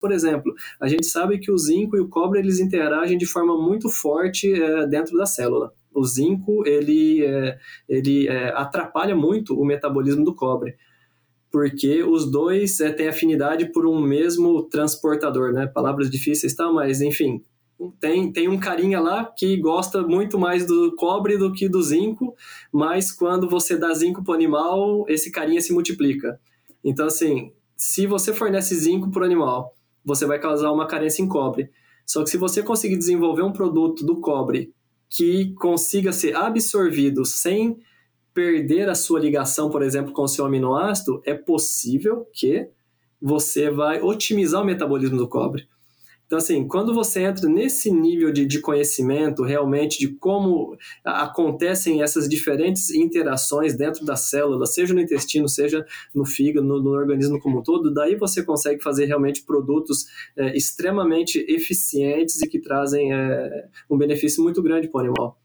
Por exemplo, a gente sabe que o zinco e o cobre eles interagem de forma muito forte é, dentro da célula. O zinco ele, é, ele é, atrapalha muito o metabolismo do cobre, porque os dois têm afinidade por um mesmo transportador, né? Palavras difíceis, tá? Mas enfim, tem, tem um carinha lá que gosta muito mais do cobre do que do zinco, mas quando você dá zinco para o animal, esse carinha se multiplica. Então, assim, se você fornece zinco para o animal, você vai causar uma carência em cobre. Só que se você conseguir desenvolver um produto do cobre que consiga ser absorvido sem perder a sua ligação, por exemplo, com o seu aminoácido, é possível que você vai otimizar o metabolismo do cobre. Então, assim, quando você entra nesse nível de, de conhecimento realmente de como acontecem essas diferentes interações dentro da célula, seja no intestino, seja no fígado, no, no organismo como um todo, daí você consegue fazer realmente produtos é, extremamente eficientes e que trazem é, um benefício muito grande para o animal.